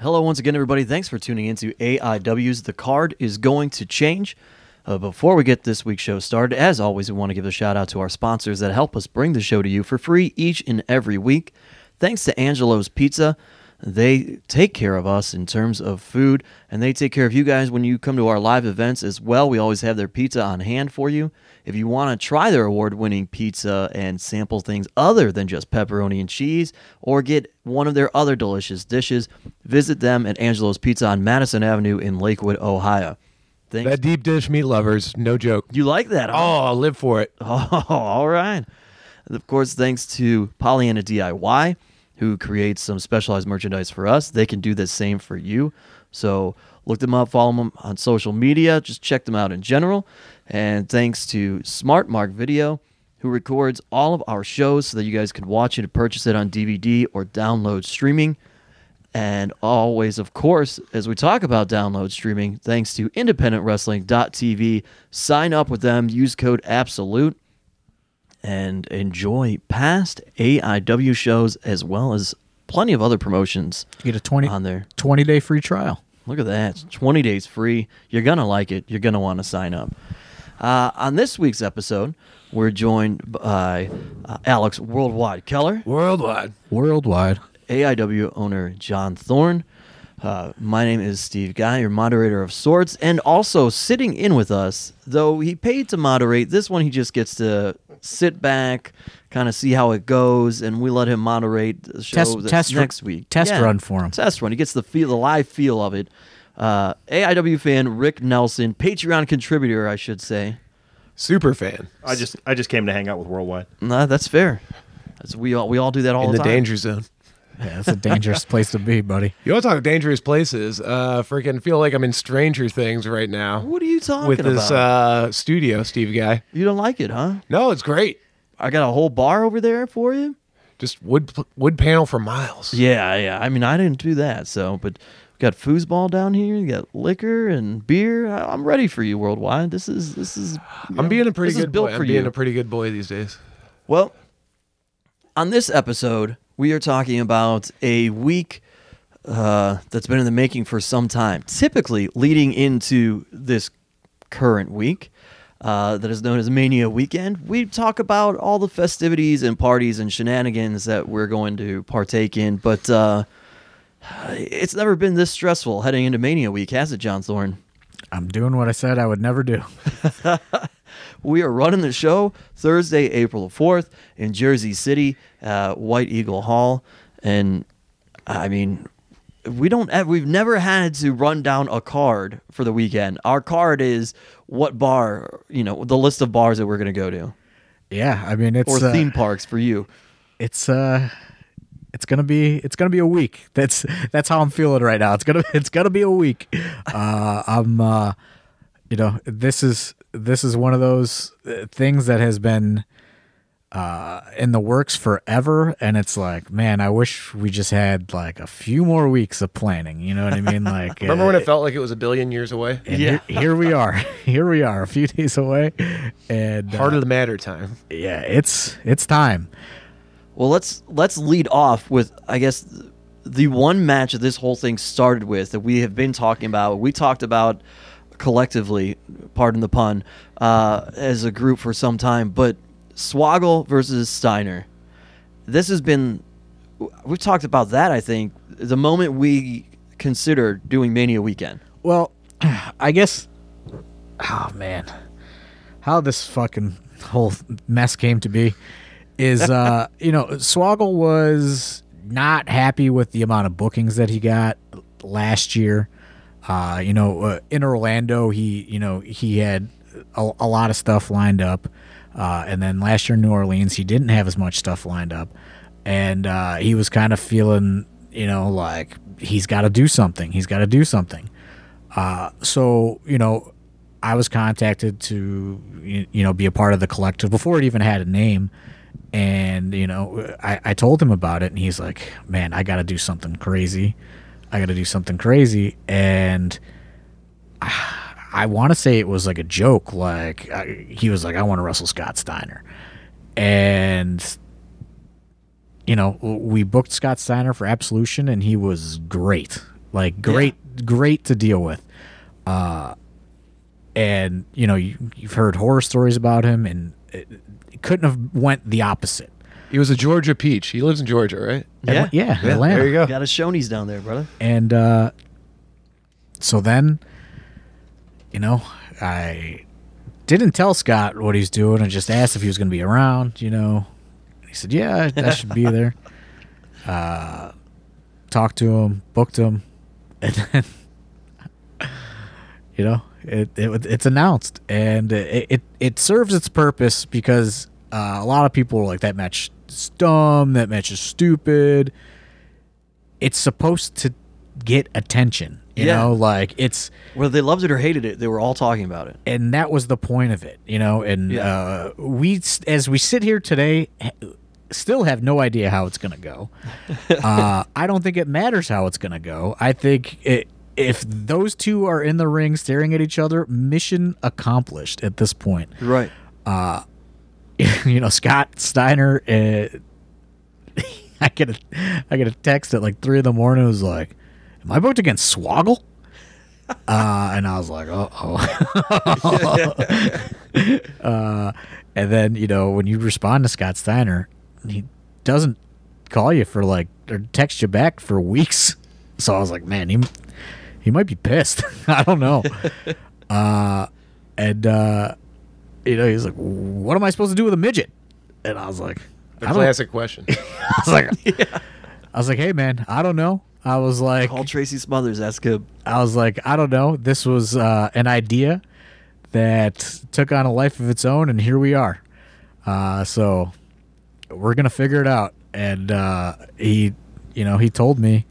Hello, once again, everybody. Thanks for tuning into AIW's The Card is Going to Change. Uh, before we get this week's show started, as always, we want to give a shout out to our sponsors that help us bring the show to you for free each and every week. Thanks to Angelo's Pizza. They take care of us in terms of food, and they take care of you guys when you come to our live events as well. We always have their pizza on hand for you. If you want to try their award winning pizza and sample things other than just pepperoni and cheese, or get one of their other delicious dishes, visit them at Angelo's Pizza on Madison Avenue in Lakewood, Ohio. Thanks. That deep dish meat lovers, no joke. you like that? huh? Oh, I'll live for it. Oh, all right. And of course, thanks to Pollyanna DIY, who creates some specialized merchandise for us. They can do the same for you. So look them up, follow them on social media, just check them out in general. And thanks to Smart Mark Video, who records all of our shows so that you guys can watch it and purchase it on DVD or download streaming. And always, of course, as we talk about download streaming, thanks to independentwrestling.tv, sign up with them, use code ABSOLUTE, and enjoy past AIW shows as well as plenty of other promotions You get a 20, on there. 20 day free trial. Look at that. 20 days free. You're going to like it. You're going to want to sign up. Uh, on this week's episode, we're joined by uh, Alex Worldwide Keller. Worldwide. Worldwide. AIW owner John Thorne. Uh, my name is Steve Guy, your moderator of sorts, and also sitting in with us, though he paid to moderate, this one he just gets to sit back, kind of see how it goes, and we let him moderate the show Test- that's test- next week. test run for him. Test run. He gets the feel, the live feel of it. Uh, AIW fan Rick Nelson, Patreon contributor, I should say. Super fan. I just I just came to hang out with Worldwide. Nah, that's fair. That's, we all we all do that all In the the danger zone. Yeah, it's a dangerous place to be, buddy. You want to talk dangerous places? Uh, freaking feel like I'm in Stranger Things right now What are you talking with this about? uh, studio, Steve guy. you don't like it, huh? No, it's great. I got a whole bar over there for you. Just wood wood panel for miles. Yeah, yeah. I mean, I didn't do that. So, but we got foosball down here. You got liquor and beer. I, I'm ready for you worldwide. This is this is. I'm know, being a pretty good boy. for I'm being you. a pretty good boy these days. well, on this episode, we are talking about a week uh, that's been in the making for some time. Typically, leading into this current week. Uh, that is known as Mania Weekend. We talk about all the festivities and parties and shenanigans that we're going to partake in, but uh, it's never been this stressful heading into Mania Week, has it, John Thorne? I'm doing what I said I would never do. We are running the show Thursday, April 4th in Jersey City, uh, White Eagle Hall. And I mean, we don't have, we've never had to run down a card for the weekend. Our card is what bar, you know, the list of bars that we're going to go to Yeah, I mean it's or uh, theme parks for you. it's uh it's gonna be it's gonna be a week. That's that's how I'm feeling right now. It's gonna it's gonna be a week. Uh, I'm uh, you know this is this is one of those uh, things that has been uh in the works forever and it's like man i wish we just had like a few more weeks of planning you know what i mean like Remember uh, when it felt like it was a billion years away? and Yeah. here, here we are here we are a few days away and uh, of the matter time. yeah it's it's time Well, let's let's lead off with I guess the one match that this whole thing started with that we have been talking about. We talked about collectively, pardon the pun, uh, as a group for some time. But Swoggle versus Steiner, this has been we've talked about that. I think the moment we considered doing Mania Weekend. Well, I guess. Oh man, how this fucking whole mess came to be is, uh, you know, Swoggle was not happy with the amount of bookings that he got last year. Uh, you know, uh, in Orlando, he, you know, he had a, a lot of stuff lined up, uh, and then last year in New Orleans, he didn't have as much stuff lined up, and uh, he was kind of feeling, you know, like he's got to do something. He's got to do something. Uh, so you know, I was contacted to you know be a part of the collective before it even had a name, and you know I, I told him about it, and he's like, "Man, I got to do something crazy. I got to do something crazy." And I, I want to say it was like a joke, like I, he was like, "I want to wrestle Scott Steiner," and you know we booked Scott Steiner for Absolution, and he was great. like great, great to deal with. Uh, and you know, you, you've heard horror stories about him, and it, it couldn't have went the opposite. He was a Georgia peach. He lives in Georgia, right? Yeah. Atla- yeah, Yeah, Atlanta. there you go. Got a Shoney's down there, brother. And uh, so then, you know, I didn't tell Scott what he's doing. I just asked if he was going to be around. You know, he said, "Yeah, I should be there." Uh, talked to him, booked him, and then, you know, it, it it's announced, and it it, it serves its purpose because uh, a lot of people are like that match is dumb, that match is stupid it's supposed to get attention. You Yeah. know, like it's Whether they loved it or hated it, they were all talking about it. and that was the point of it, you know, and Yeah. uh we as we sit here today still have no idea how it's going to go. uh I don't think it matters how it's going to go. I think it if those two are in the ring staring at each other, mission accomplished at this point. Right. you know, Scott Steiner. Uh, I get a, I get a text at like three in the morning. It was like, "Am I booked against Swoggle?" Uh, and I was like, "Oh, oh." uh, and then you know when you respond to Scott Steiner, he doesn't call you for like or text you back for weeks. So I was like, "Man, he he might be pissed. I don't know." uh, and uh, you know, he's like, "What am I supposed to do with a midget?" And I was like, The "I don't." classic question. I was like, I was like, "Hey, man, I don't know." I was like, Call Tracy Smothers. Ask him. I was like, I don't know. This was uh, an idea that took on a life of its own, and here we are. Uh, so we're gonna figure it out. And uh, he, you know, he told me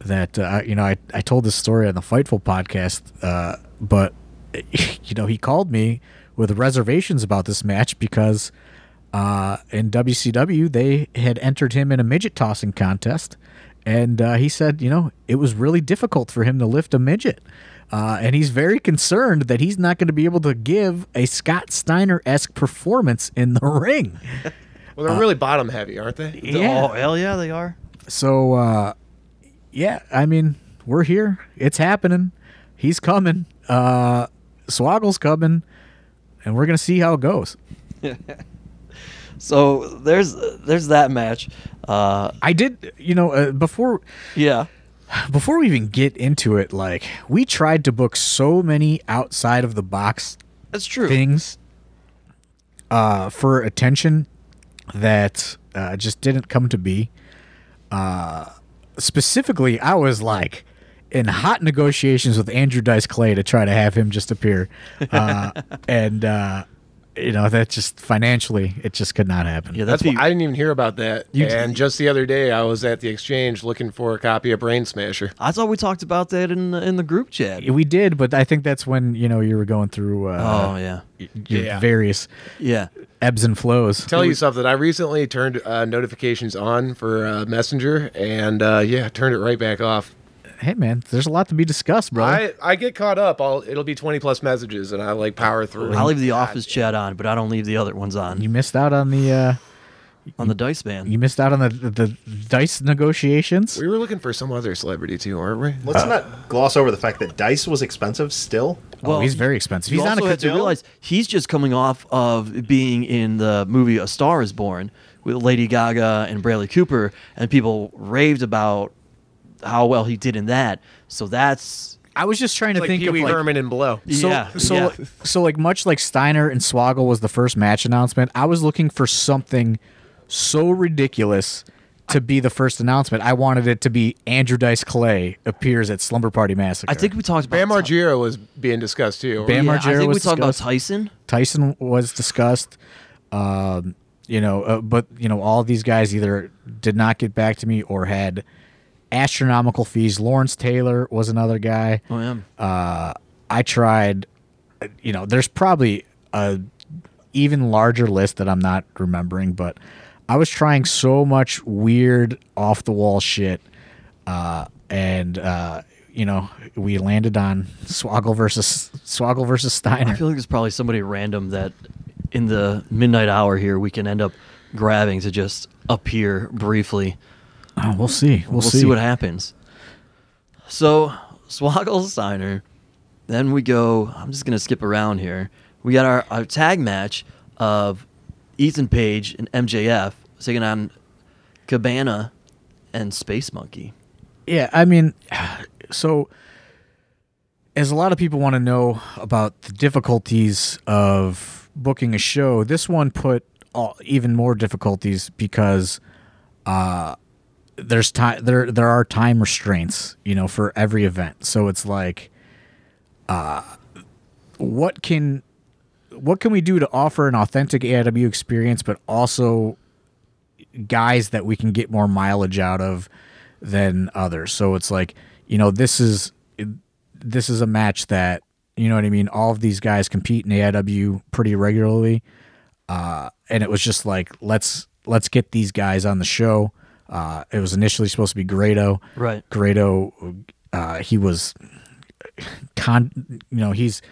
that uh, you know I I told this story on the Fightful podcast, uh, but you know he called me with reservations about this match because uh, in WCW they had entered him in a midget tossing contest, and uh, he said you know it was really difficult for him to lift a midget. Uh, and he's very concerned that he's not going to be able to give a Scott Steiner esque performance in the ring. Well, they're really bottom heavy, aren't they? Yeah. Oh, hell yeah, they are. So, uh, yeah, I mean, we're here. It's happening. He's coming. Uh, Swoggle's coming, and we're gonna see how it goes. So there's there's that match. Uh, I did, you know, uh, before yeah. before we even get into it, like we tried to book so many outside of the box That's true. things uh, for attention that uh, just didn't come to be. Uh, specifically, I was like in hot negotiations with Andrew Dice Clay to try to have him just appear, uh, and uh, you know that just financially it just could not happen. Yeah, That's that'd why I didn't even hear about that. You- and just the other day, I was at the exchange looking for a copy of Brain Smasher. I thought we talked about that in the, in the group chat. We did, but I think that's when you know you were going through uh, oh yeah, your Yeah. various yeah. ebbs and flows. Tell you something. I recently turned uh, notifications on for uh, Messenger, and uh, yeah, turned it right back off. Hey man, there's a lot to be discussed, bro. I, I get caught up. I'll it'll be twenty plus messages, and I like power through. I leave the office chat on, but I don't leave the other ones on you missed out on the uh, on the dice man. you missed out on the the, the dice negotiations. We were looking for some other celebrity too, aren't we? Let's not gloss over the fact that dice was expensive still. oh, he's very expensive. You He's on also a have to realize he's just coming off of being in the movie A Star Is Born with Lady Gaga and Bradley Cooper, and people raved about how well he did in that. So that's I was just trying to like think Pee of Wee like Herman and Below. so yeah, so yeah. so like much like Steiner and Swoggle was the first match announcement. I was looking for something so ridiculous to be the first announcement. I wanted it to be Andrew Dice Clay appears at Slumber Party Massacre. I think we talked about Bam Ty- Margera was being discussed too. Bam Yeah, I Margera think we was talked about. Tyson. Tyson was discussed. Um, you know, uh, but you know, all these guys either did not get back to me or had astronomical fees. Lawrence Taylor was another guy. Oh yeah. Uh, I tried. You know, there's probably a even larger list that I'm not remembering, but I was trying so much weird off the wall shit, uh, and uh, you know, we landed on Swoggle versus Swoggle versus Steiner. I feel like there's probably somebody random that in the midnight hour here we can end up grabbing to just appear briefly. Oh, we'll see. We'll, We'll, see. what happens. So Swoggle Steiner. Then we go. I'm just gonna skip around here. We got our, our tag match of Ethan Page and MJF taking on Cabana and Space Monkey. Yeah, I mean, so as a lot of people want to know about the difficulties of booking a show, this one put all, even more difficulties because uh, there's time there there are time restraints, you know, for every event. So it's like, uh, what can what can we do to offer an authentic AIW experience, but also guys that we can get more mileage out of than others. So it's like, you know, this is this is a match that, you know what I mean, all of these guys compete in AIW pretty regularly. Uh, and it was just like, let's let's get these guys on the show. Uh, it was initially supposed to be Grado. Right. Grado uh, he was con you know, he's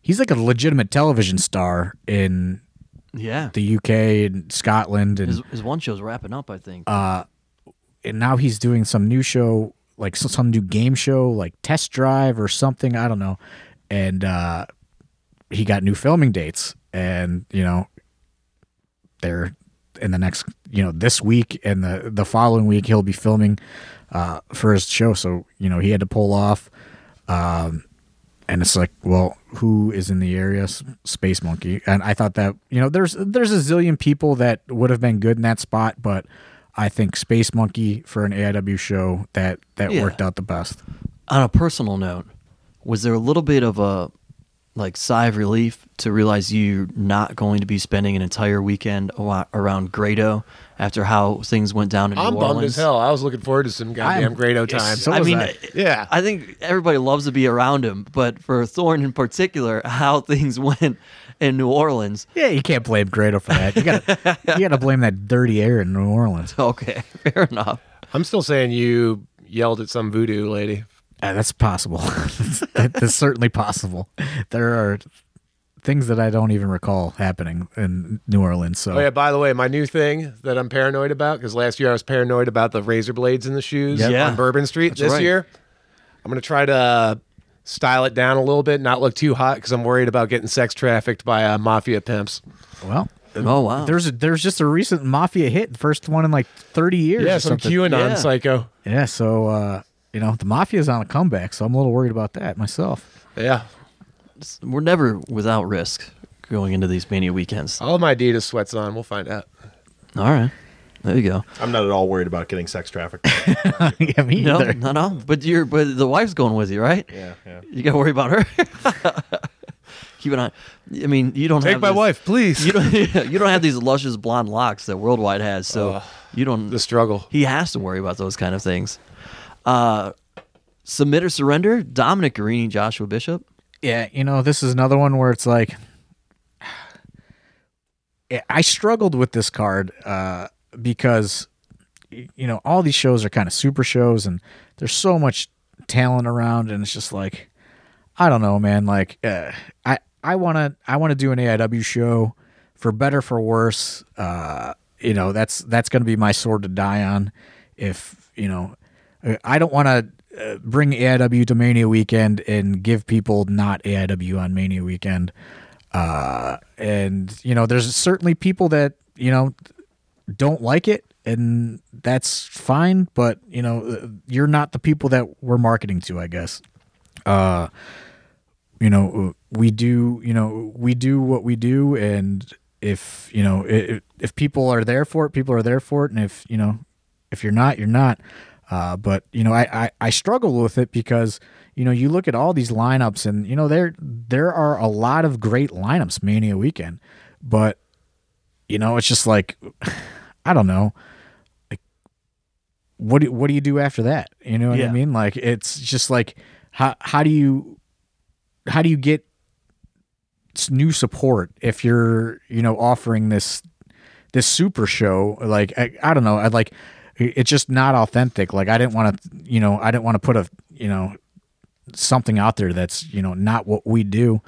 he's like a legitimate television star in Yeah. the UK and Scotland and his, his one show's wrapping up, I think. uh, and now he's doing some new show, like some new game show, like Test Drive or something. I don't know. And uh, he got new filming dates, and you know, they're in the next, you know, this week and the the following week he'll be filming uh, for his show. So you know, he had to pull off. Um, and it's like, well, who is in the area? Space Monkey. And I thought that you know, there's there's a zillion people that would have been good in that spot, but I think Space Monkey for an AIW show that that Yeah. worked out the best. On a personal note, was there a little bit of a like sigh of relief to realize you're not going to be spending an entire weekend around Grado after how things went down in I'm New bummed Orleans? as hell. I was looking forward to some goddamn I'm- Grado time. so I mean, I. Yeah. I think everybody loves to be around him, but for Thorne in particular, how things went in New Orleans. Yeah, you can't blame Grado for that. You got you got to blame that dirty air in New Orleans. Okay, fair enough. I'm still saying you yelled at some voodoo lady. Uh, that's possible. that, that's certainly possible. There are things that I don't even recall happening in New Orleans. So Oh yeah, by the way, my new thing that I'm paranoid about because last year I was paranoid about the razor blades in the shoes Yep. Yeah. on Bourbon Street. That's this right. year, I'm gonna try to uh, style it down a little bit, not look too hot because I'm worried about getting sex trafficked by uh, mafia pimps. well, Oh wow. there's a, there's just a recent mafia hit, first one in like 30 years. Yeah, or some something. QAnon Yeah. psycho. Yeah, so uh, you know the mafia's on a comeback, so I'm a little worried about that myself. Yeah, We're never without risk going into these mania weekends. all of my Adidas sweats on. We'll find out. All right, there you go. I'm not at all worried about getting sex trafficked. yeah, me No, either. no, no. But you're, but the wife's going with you, right? yeah, yeah. You got to worry about her. Keep an eye. I mean, you don't Take have my this- wife, please. You don't. you don't have these luscious blonde locks that Worldwide has, so Ugh. you don't. the struggle. he has to worry about those kind of things. Uh, submit or surrender. Dominic Garrini, Joshua Bishop. Yeah, you know, this is another one where it's like I struggled with this card uh, because you know all these shows are kind of super shows, and there's so much talent around, and it's just like I don't know, man. Like uh, I I want to I want to do an AIW show for better for worse. Uh, you know that's that's going to be my sword to die on. If you know, I don't want to uh, bring AIW to Mania Weekend and give people not AIW on Mania Weekend. Uh, and you know, there's certainly people that you know don't like it, and that's fine. But you know, uh, you're not the people that we're marketing to, I guess. Uh, you know, we do, you know, we do what we do, and if you know, i if people are there for it, people are there for it, and if you know, if you're not, you're not. Uh, but you know, I, I I struggle with it because you know you look at all these lineups, and you know there there are a lot of great lineups Mania weekend, but you know it's just like I don't know, like what do, what do you do after that? You know what I mean? Like it's just like how how do you how do you get new support if you're you know offering this this super show? Like I, I don't know. I'd like it's just not authentic like I didn't want to you know I didn't want to put a you know something out there that's you know not what we do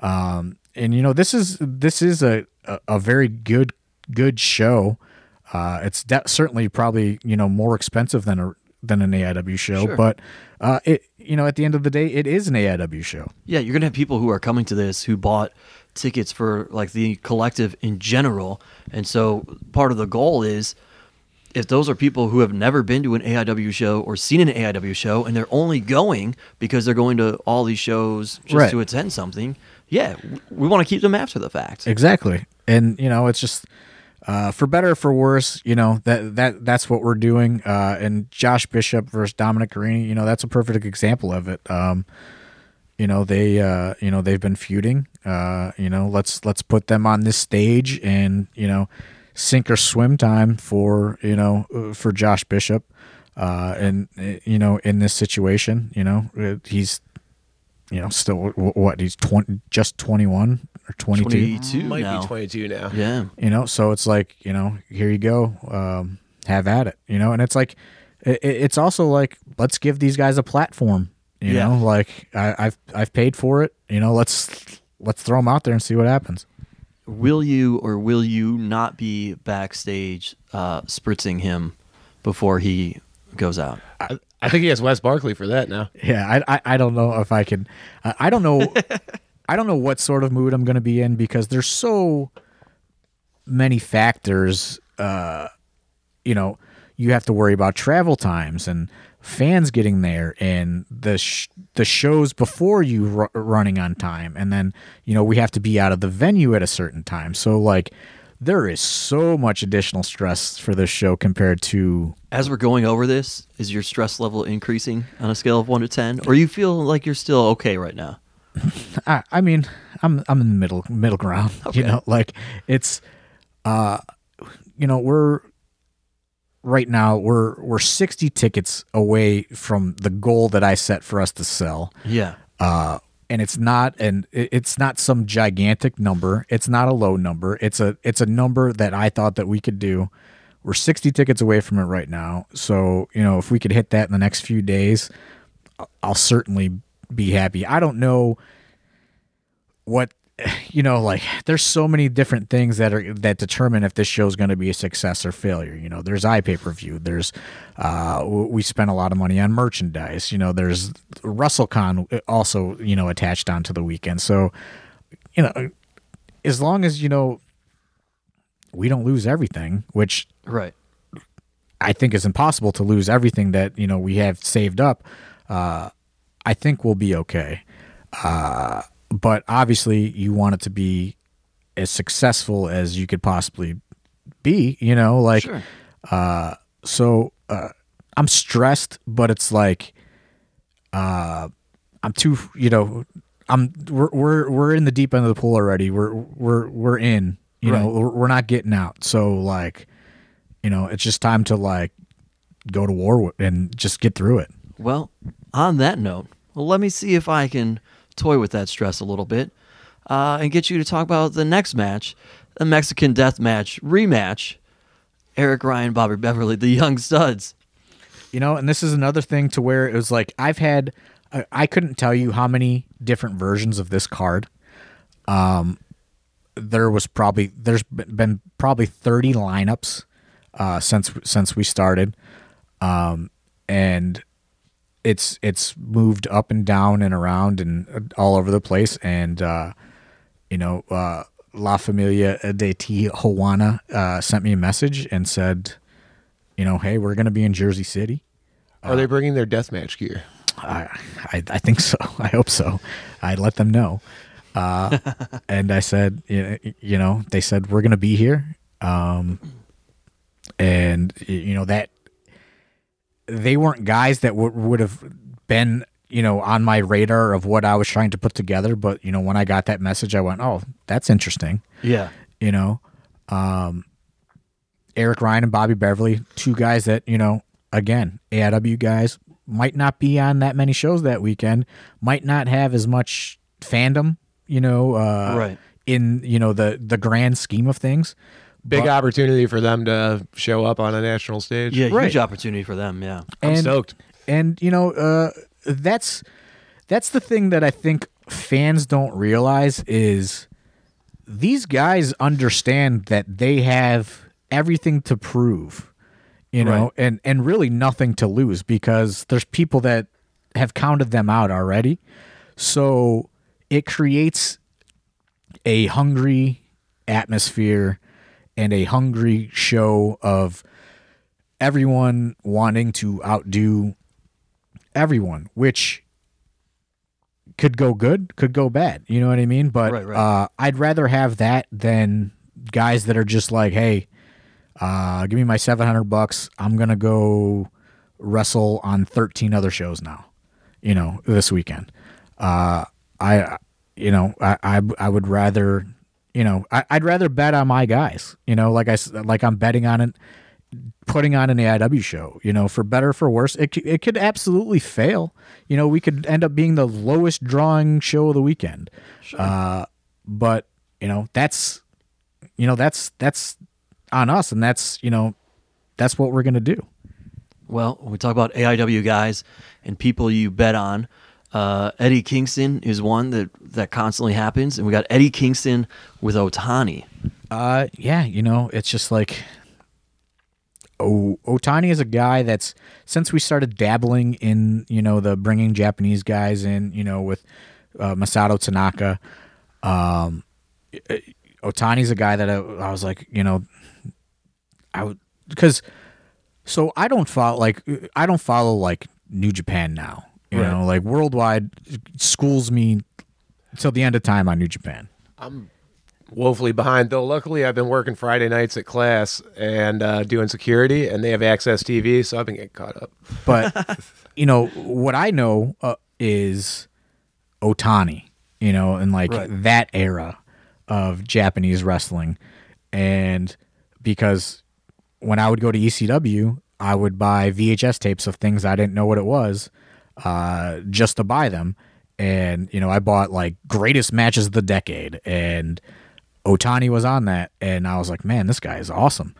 um and you know this is this is a a, a very good good show uh it's de- certainly probably you know more expensive than a than an AIW show, Sure. but uh, it you know at the end of the day, it is an AIW show. Yeah, you're gonna have people who are coming to this who bought tickets for like the collective in general, and so part of the goal is if those are people who have never been to an AIW show or seen an AIW show, and they're only going because they're going to all these shows just Right. to attend something. Yeah, we want to keep them after the fact. Exactly. And you know, it's just uh, for better or for worse, you know, that that that's what we're doing. Uh, and Josh Bishop versus Dominic Garrini, you know, that's a perfect example of it. Um, you know, they uh, you know, they've been feuding. Uh, you know, let's let's put them on this stage and, you know, sink or swim time for, you know, uh, for Josh Bishop. Uh, and uh, you know, in this situation, you know, uh, he's you know, still what he's 20 just 21 or 22 22 Might now. be 22 now. Yeah, you know so it's like you know here you go um, have at it you know and it's like it, it's also like let's give these guys a platform you Yeah. know like I, i've i've paid for it you know let's let's throw them out there and see what happens will you or will you not be backstage uh, spritzing him before he goes out? I, I think he has Wes Barkley for that now. yeah i i, I don't know if i can I, I don't know i don't know what sort of mood i'm going to be in because there's so many factors uh you know you have to worry about travel times and fans getting there and the sh- the shows before you ru- running on time and then you know we have to be out of the venue at a certain time so like there is so much additional stress for this show compared to As we're going over this, is your stress level increasing on a scale of one to ten, or you feel like you're still okay right now? I, I mean, I'm I'm in the middle middle ground. Okay. You know, like it's, uh, you know, we're right now we're we're 60 tickets away from the goal that I set for us to sell. Yeah, Uh, and it's not and it's not some gigantic number. It's not a low number. It's a it's a number that I thought that we could do. We're 60 tickets away from it right now. So, you know, if we could hit that in the next few days, I'll certainly be happy. I don't know what you know like there's so many different things that are that determine if this show is going to be a success or failure you know there's iPay-per-view there's uh we spent a lot of money on merchandise you know there's WrestleCon also you know attached onto the weekend so you know as long as you know we don't lose everything which right. I think it's impossible to lose everything that you know we have saved up. Uh, I think we'll be okay. Uh, but obviously, you want it to be as successful as you could possibly be. You know, like Sure. uh, so. Uh, I'm stressed, but it's like uh, I'm too. You know, I'm we're we're we're in the deep end of the pool already. We're we're we're in. You know, Right. we're, we're not getting out. So like you know it's just time to like go to war and just get through it Well, on that note, well, let me see if I can toy with that stress a little bit uh, and get you to talk about the next match, the Mexican Death Match rematch. Eric Ryan, Bobby Beverly, the Young Studs. you know and this is another thing to where it was like i've had I, couldn't tell you how many different versions of this card um there was probably there's been been probably 30 lineups uh since since we started um and it's it's moved up and down and around and uh, all over the place and uh you know uh La Familia de Tijuana uh, sent me a message and said, you know, hey, we're going to be in Jersey City. Are they bringing their deathmatch gear? I, I, I think so. I hope so. I let them know. Uh, and I said, you you know, they said, we're going to be here. Um, and, you know, that they weren't guys that would would have been, you know, on my radar of what I was trying to put together. But, you know, when I got that message, I went, oh, that's interesting. Yeah. you know um eric ryan and bobby beverly two guys that you know again aiw guys might not be on that many shows that weekend might not have as much fandom you know uh Right. in you know the the grand scheme of things Big But- opportunity for them to show up on a national stage. Yeah, Right. huge opportunity for them. Yeah. I'm and stoked. and you know uh that's that's the thing that i think fans don't realize is these guys understand that they have everything to prove you know, Right. and and really nothing to lose because there's people that have counted them out already. So it creates a hungry atmosphere and a hungry show of everyone wanting to outdo everyone, which could go good, could go bad. You know what I mean? But Right, right. Uh, I'd rather have that than guys that are just like, hey, uh, give me my seven hundred bucks. I'm gonna go wrestle on thirteen other shows now. You know, this weekend. Uh, I, you know, I, I, I would rather, you know, I, I'd rather bet on my guys. You know, like I, like I'm betting on it, putting on an AIW show. You know, for better or for worse, it it could absolutely fail. You know, we could end up being the lowest drawing show of the weekend. Uh, but you know, that's, you know, that's that's on us, and that's you know, that's what we're gonna do. Well, when we talk about AIW guys and people you bet on, uh, Eddie Kingston is one that, that constantly happens. And we got Eddie Kingston with Otani. Uh, yeah, you know, it's just like, oh, Otani is a guy that's since we started dabbling in, you know, the bringing Japanese guys in, you know, with uh, Masato Tanaka. Um, Otani's a guy that I, I was like, you know, I would because so I don't follow like I don't follow like New Japan now. You Right. know, like worldwide schools me till the end of time on New Japan. I'm woefully behind. Though luckily, I've been working Friday nights at class and uh, doing security, and they have AXS TV, so I've been getting caught up. But you know what I know uh, is Otani. You know, and like Right. that era of Japanese wrestling, and because when I would go to ECW, I would buy VHS tapes of things I didn't know what it was, uh, just to buy them. And you know, I bought like greatest matches of the decade, and Otani was on that, and I was like, man, this guy is awesome.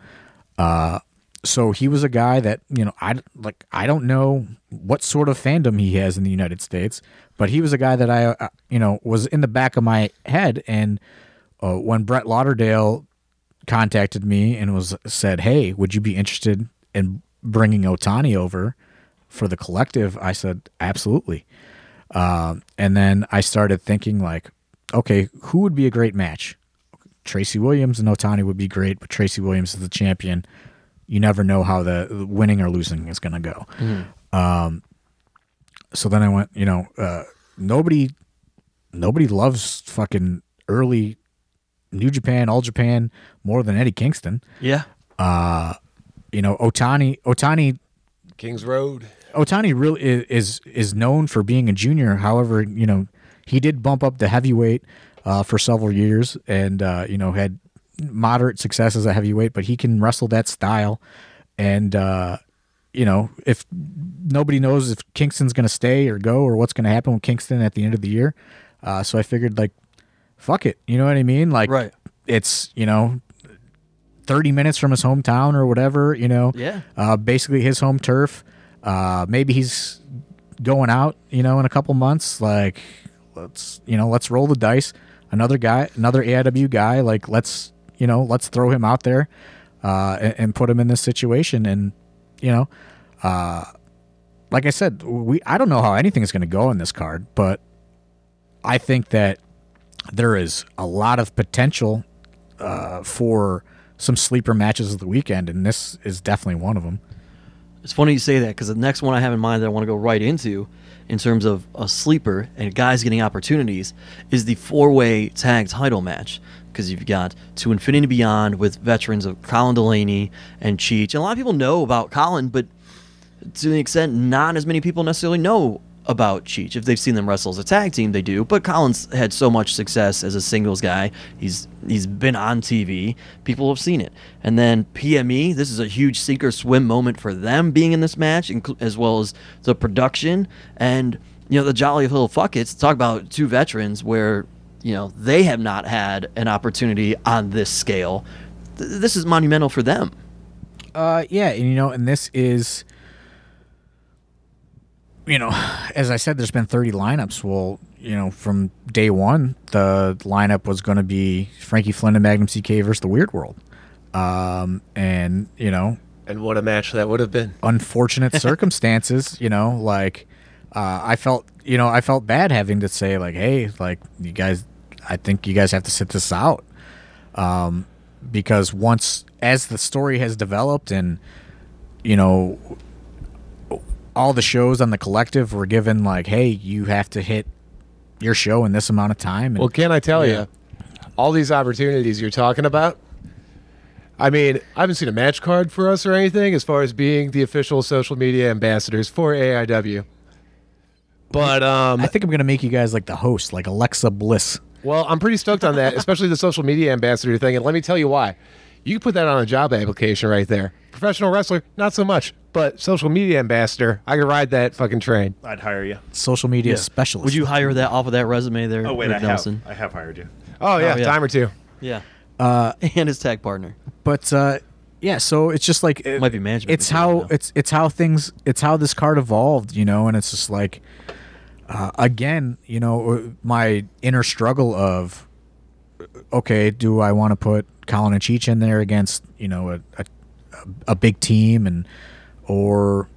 Uh, so he was a guy that you know I like. I don't know what sort of fandom he has in the United States, but he was a guy that I uh, you know was in the back of my head. And uh, when Brett Lauderdale contacted me and was said, "Hey, would you be interested in bringing Otani over for the collective?" I said, "Absolutely." Um, and then I started thinking like, okay, who would be a great match? Tracy Williams and Otani would be great, but Tracy Williams is the champion. You never know how the winning or losing is going to go. Um, so then I went, you know, uh, nobody, nobody loves fucking early New Japan, All Japan more than Eddie Kingston. Yeah. You know, Otani, Otani Kings Road. Otani really is, is known for being a junior. However, you know he did bump up to heavyweight uh, for several years, and uh, you know had moderate success as a heavyweight. But he can wrestle that style, and uh, you know if nobody knows if Kingston's going to stay or go or what's going to happen with Kingston at the end of the year, uh, so I figured like, fuck it, you know what I mean? Like, Right. it's you know. 30 minutes from his hometown or whatever, you know. Yeah. Uh, basically his home turf. Uh, maybe he's going out, you know, in a couple months. Like, let's, you know, let's roll the dice. Another guy, another AIW guy. Like, let's, you know, let's throw him out there uh, and, and put him in this situation. And, you know, uh, like I said, we I don't know how anything is going to go in this card, but I think that there is a lot of potential uh, for some sleeper matches of the weekend, and this is definitely one of them. It's funny you say that because the next one I have in mind that I want to go right into, in terms of a sleeper and guys getting opportunities, is the four-way tag title match. Because you've got To Infinity Beyond with veterans of Colin Delaney and Cheech. And a lot of people know about Colin, but to the extent not as many people necessarily know about Cheech. If they've seen them wrestle as a tag team, they do. But Colin's had so much success as a singles guy. He's he's been on TV. People have seen it. And then PME, this is a huge sink or swim moment for them being in this match, as well as the production and you know the Jolly Little Fuckets. Talk about two veterans where you know they have not had an opportunity on this scale. Th- This is monumental for them. Uh, yeah, and you know, and this is, you know, as I said, there's been 30 lineups. Well, you know, from day one, the lineup was going to be Frankie Flynn and Magnum CK versus the Weird World, um, and you know, And what a match that would have been. unfortunate circumstances, you know, like uh, I felt, you know, I felt bad having to say like, hey, like you guys, I think you guys have to sit this out, um, because once as the story has developed and you know all the shows on the collective were given like, hey, you have to hit your show in this amount of time. And, Well, can I tell Yeah. you, all these opportunities you're talking about? I mean, I haven't seen a match card for us or anything as far as being the official social media ambassadors for AIW. But um, I think I'm gonna make you guys like the host, like Alexa Bliss. well, I'm pretty stoked on that, especially the social media ambassador thing. And let me tell you why. You can put that on a job application right there. Professional wrestler, not so much. But social media ambassador, I could ride that fucking train. I'd hire you. social media Yeah. specialist. Would you hire that off of that resume there? Oh wait, Rick I have. Nelson? I have hired you. Oh, yeah, yeah. time or two. Yeah. Uh, and his tag partner. But uh, yeah, so it's just like it Might be management It's how it's it's how things it's how this card evolved, you know, and it's just like uh, again, you know, uh, my inner struggle of okay, do I want to put Colin and Cheech in there against you know a, a a big team and or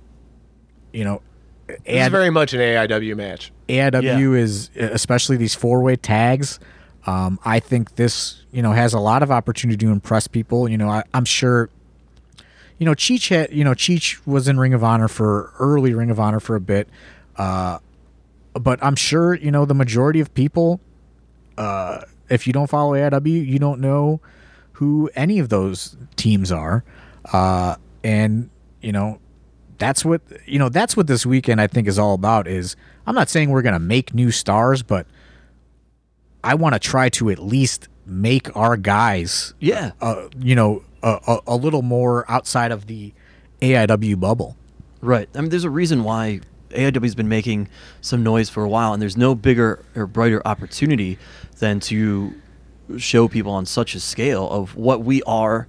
you know This is very much an AIW match. AIW is especially these four way tags. Um, I think this you know has a lot of opportunity to impress people. You know, I, I'm sure. You know, Cheech had you know Cheech was in Ring of Honor for early Ring of Honor for a bit, uh, but I'm sure you know the majority of people. Uh, if you don't follow AIW, you don't know who any of those teams are, uh, and you know that's what you know that's what this weekend i think is all about is i'm not saying we're going to make new stars but i want to try to at least make our guys Yeah. uh, you know a, a, a little more outside of the aiw bubble Right. I mean, there's a reason why AIW's been making some noise for a while, and there's no bigger or brighter opportunity than to show people on such a scale of what we are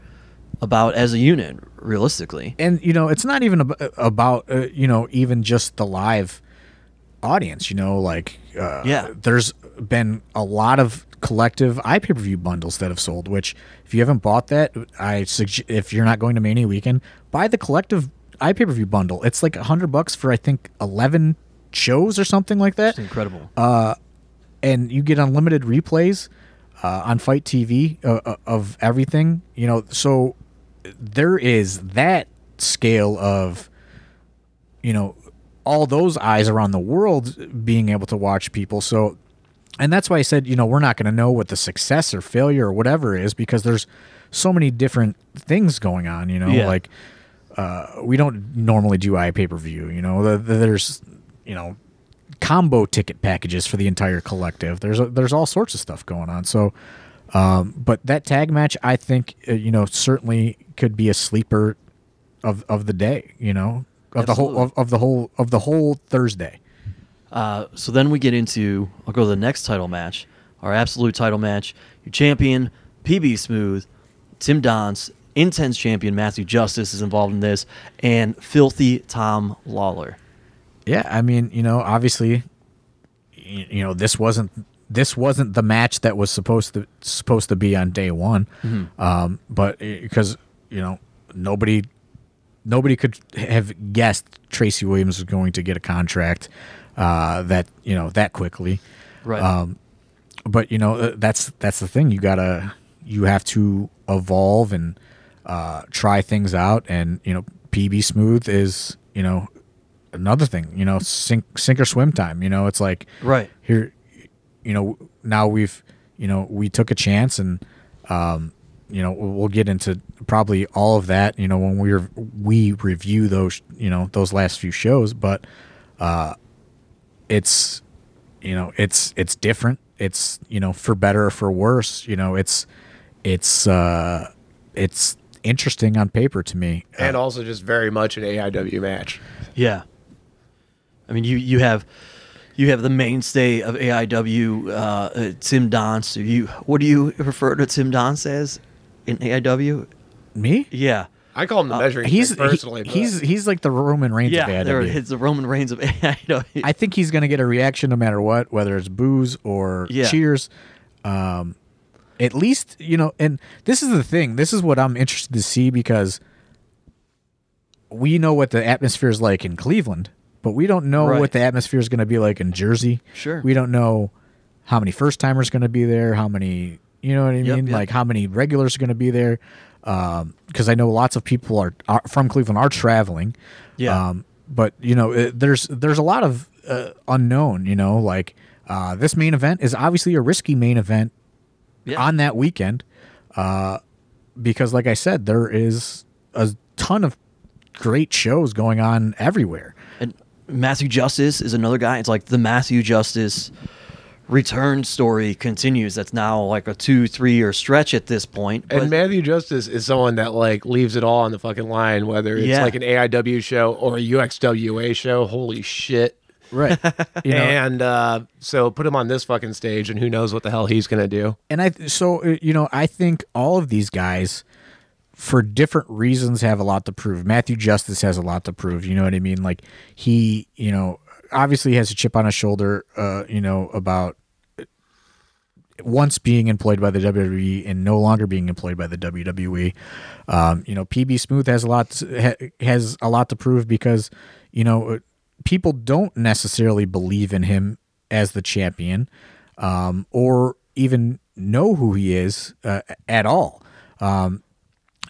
about as a unit, realistically. and you know it's not even ab- about uh, you know even just the live audience you know like uh, Yeah. there's been a lot of collective ipay-per-view bundles that have sold which if you haven't bought that i suggest if you're not going to mania weekend buy the collective ipay-per-view bundle it's like a hundred bucks for i think 11 shows or something like that It's incredible. Uh and you get unlimited replays uh, on FITE TV uh, uh, of everything. You know, so there is that scale of, you know, all those eyes around the world being able to watch people. So, and that's why I said, you know, we're not going to know what the success or failure or whatever is because there's so many different things going on. You know, Yeah. like uh, we don't normally do i pay per view. You know, the, the- there's you know combo ticket packages for the entire collective. There's a, there's all sorts of stuff going on. So, um, but that tag match, I think, uh, you know, certainly could be a sleeper of of the day. You know, of the whole of, of the whole of the whole Thursday. Uh, so then we get into, I'll go to the next title match, our absolute title match. Your champion, PB Smooth, Tim Donst, Intense champion Matthew Justice is involved in this, and Filthy Tom Lawlor. Yeah, I mean, you know, obviously, you, know, this wasn't this wasn't the match that was supposed to supposed to be on day one, um, but because you know nobody nobody could have guessed Tracy Williams was going to get a contract uh, that you know that quickly. Right. Um, but you know uh, that's that's the thing. You gotta you have to evolve and uh, try things out. And you know, PB Smooth is you know another thing. You know, sink sink or swim time. You know, it's like Right. here. You know, now we've you know we took a chance and um, you know we'll we'll get into probably all of that. You know, when we are we review those you know those last few shows, but uh, it's you know it's it's different it's you know for better or for worse you know it's it's uh it's interesting on paper to me And also just very much an AIW match. Yeah. I mean, you you have you have the mainstay of AIW, uh, uh, Tim Donst. You what do you refer to Tim Donst as in AIW? me Yeah. I call him the measuring he's stick personally. he- he's he's like the roman reigns Yeah, of AIW. it's the Roman Reigns of AIW. i think he's gonna get a reaction no matter what whether it's boos or Yeah. cheers um at least you know and this is the thing this is what i'm interested to see because we know what the atmosphere is like in Cleveland, but we don't know Right. what the atmosphere is going to be like in Jersey. Sure. We don't know how many first timers going to be there, how many, you know what I Yep, mean? yep. Like how many regulars are going to be there. Because I know lots of people are, are from Cleveland are traveling. Yeah. Um, but you know, it, there's there's a lot of uh, unknown. You know, like uh, this main event is obviously a risky main event Yeah. on that weekend, uh, because like I said, there is a ton of great shows going on everywhere. And Matthew Justice is another guy. It's like the Matthew Justice return story continues. That's now like a two, three year stretch at this point. And Matthew Justice is someone that like leaves it all on the fucking line, whether it's Yeah. like an AIW show or a UXWA show. Holy shit. Right. You know, and uh, so put him on this fucking stage, and who knows what the hell he's gonna do. and I so uh, you know I think all of these guys for different reasons have a lot to prove. Matthew Justice has a lot to prove. You know what I mean? Like he, you know, obviously has a chip on his shoulder. Uh, you know about once being employed by the WWE and no longer being employed by the WWE. Um, you know, PB Smooth has a lot to, ha, has a lot to prove because you know people don't necessarily believe in him as the champion um, or even know who he is uh, at all. Um,